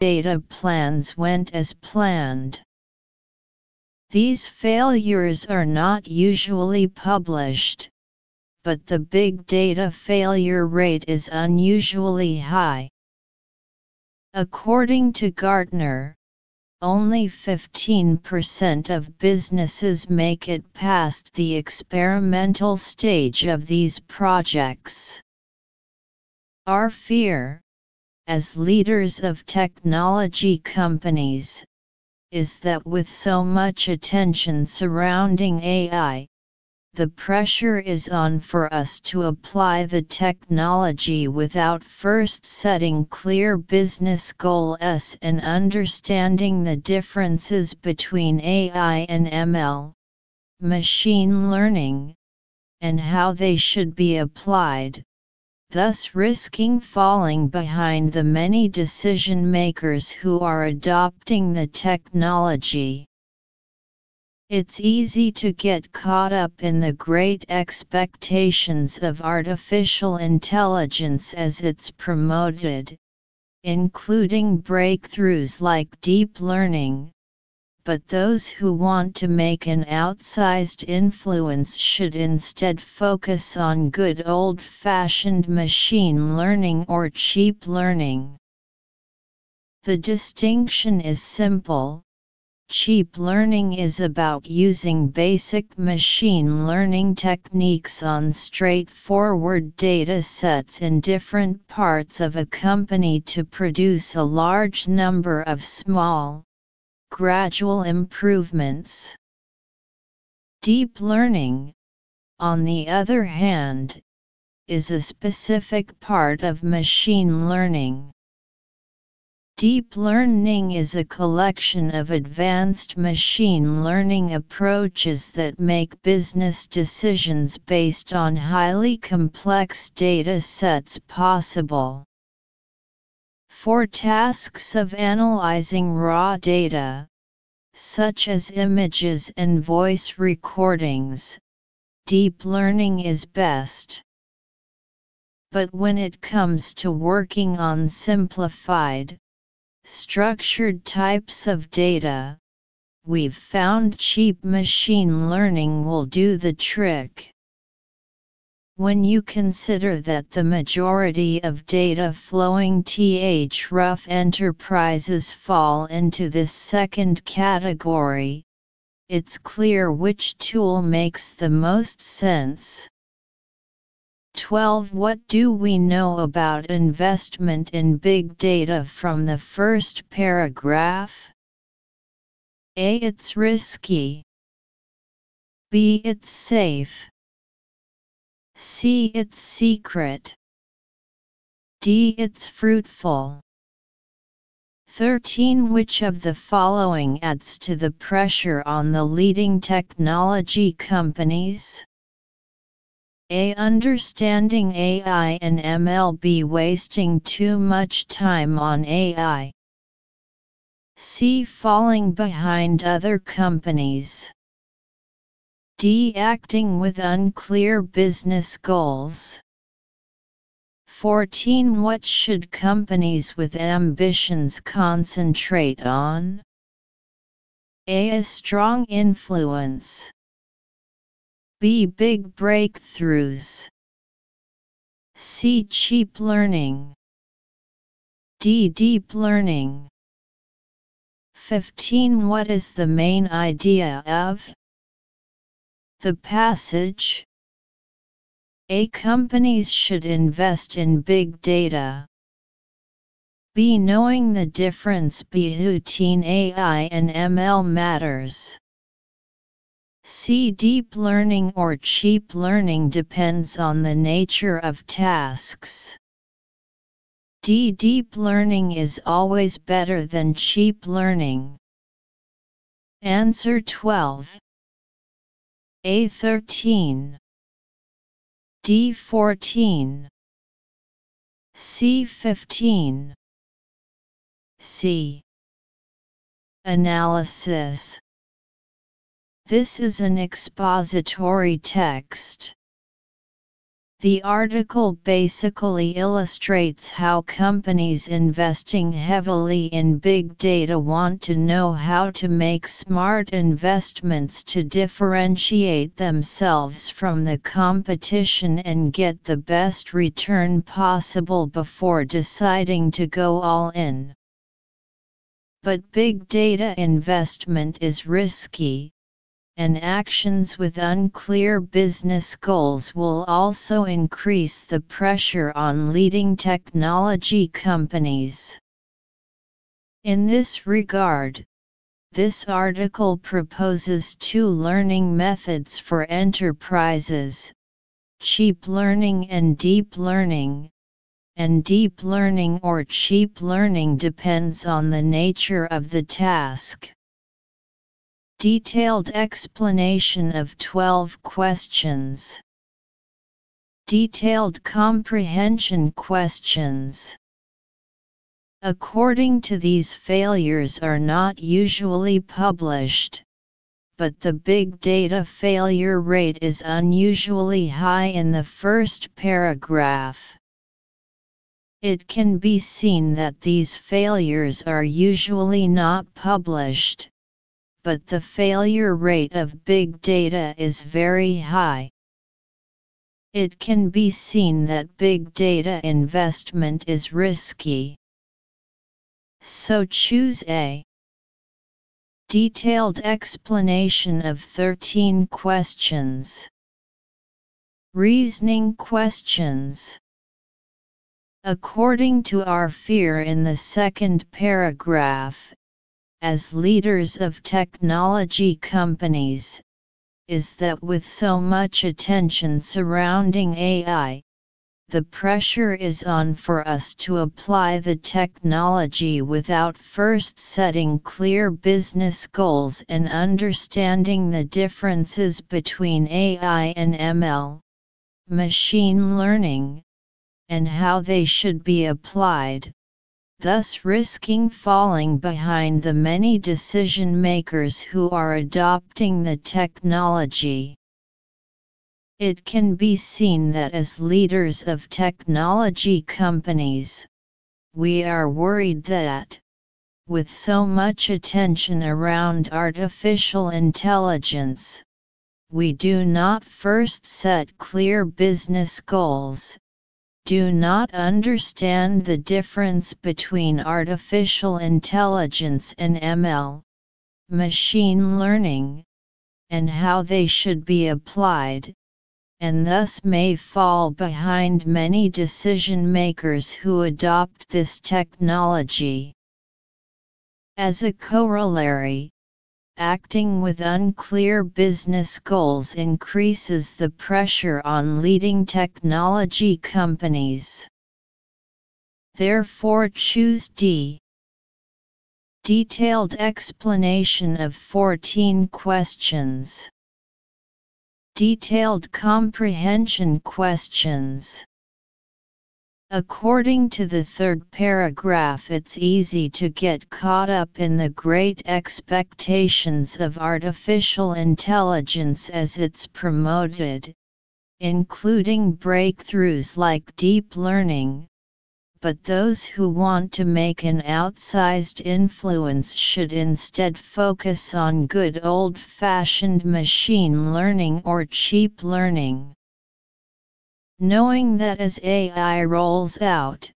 data plans went as planned. These failures are not usually published, but the big data failure rate is unusually high. According to Gartner, only 15% of businesses make it past the experimental stage of these projects. Our fear, as leaders of technology companies, is that with so much attention surrounding AI, the pressure is on for us to apply the technology without first setting clear business goals and understanding the differences between AI and ML, machine learning, and how they should be applied, thus risking falling behind the many decision makers who are adopting the technology. It's easy to get caught up in the great expectations of artificial intelligence as it's promoted, including breakthroughs like deep learning, but those who want to make an outsized influence should instead focus on good old fashioned machine learning or cheap learning. The distinction is simple Cheap learning is about using basic machine learning techniques on straightforward data sets in different parts of a company to produce a large number of small, gradual improvements. Deep learning, on the other hand, is a specific part of machine learning. Deep learning is a collection of advanced machine learning approaches that make business decisions based on highly complex data sets possible. For tasks of analyzing raw data, such as images and voice recordings, deep learning is best. But when it comes to working on simplified, structured types of data, we've found cheap machine learning will do the trick. When you consider that the majority of data flowing th rough enterprises fall into this second category, it's clear which tool makes the most sense. 12 What do we know about investment in big data from the first paragraph? A. It's risky. B. It's safe. C. It's secret. D. It's fruitful. 13 Which of the following adds to the pressure on the leading technology companies? A. Understanding AI and MLB wasting too much time on AI. C. Falling behind other companies. D. Acting with unclear business goals. 14. What should companies with ambitions concentrate on? A. A strong influence. B. Big breakthroughs. C. Cheap learning. D. Deep learning. 15. What is the main idea of the passage? A. Companies should invest in big data. B. Knowing the difference between AI and ML matters. C. Deep learning or cheap learning depends on the nature of tasks. D. Deep learning is always better than cheap learning. Answer 12. A. 13. D. 14. C. 15. C. Analysis this is an expository text. The article basically illustrates how companies investing heavily in big data want to know how to make smart investments to differentiate themselves from the competition and get the best return possible before deciding to go all in. But big data investment is risky, and actions with unclear business goals will also increase the pressure on leading technology companies. In this regard, this article proposes two learning methods for enterprises cheap learning and deep learning. And deep learning or cheap learning depends on the nature of the task. Detailed explanation of 12 questions. Detailed comprehension questions. According to these failures are not usually published, but the big data failure rate is unusually high in the first paragraph. It can be seen that these failures are usually not published, but the failure rate of big data is very high. It can be seen that big data investment is risky. So choose A. Detailed explanation of 13 questions. Reasoning questions. According to our fear in the second paragraph, as leaders of technology companies, is that with so much attention surrounding AI, the pressure is on for us to apply the technology without first setting clear business goals and understanding the differences between AI and ML, machine learning, and how they should be applied thus risking falling behind the many decision makers who are adopting the technology. It can be seen that as leaders of technology companies, we are worried that, with so much attention around artificial intelligence, we do not first set clear business goals, do not understand the difference between artificial intelligence and ML, machine learning, and how they should be applied, and thus may fall behind many decision makers who adopt this technology. As a corollary, acting with unclear business goals increases the pressure on leading technology companies. Therefore choose D. Detailed explanation of 14 questions. Detailed comprehension questions. According to the third paragraph it's easy to get caught up in the great expectations of artificial intelligence as it's promoted, including breakthroughs like deep learning, but those who want to make an outsized influence should instead focus on good old-fashioned machine learning or cheap learning knowing that as AI rolls out,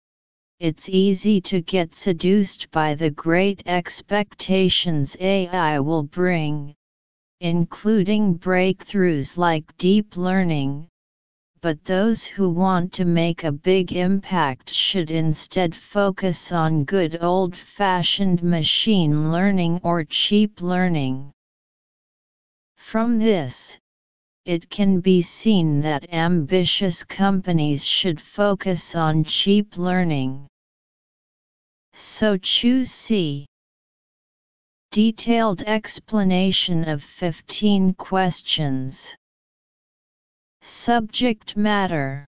it's easy to get seduced by the great expectations AI will bring, including breakthroughs like deep learning. But those who want to make a big impact should instead focus on good old fashioned machine learning or cheap learning. From this, it can be seen that ambitious companies should focus on cheap learning. So choose C. Detailed explanation of 15 questions. Subject matter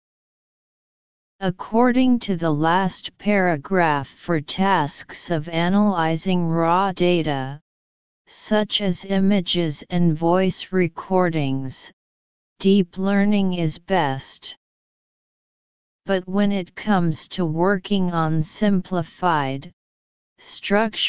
According to the last paragraph for tasks of analyzing raw data, such as images and voice recordings, deep learning is best. But when it comes to working on simplified, structure.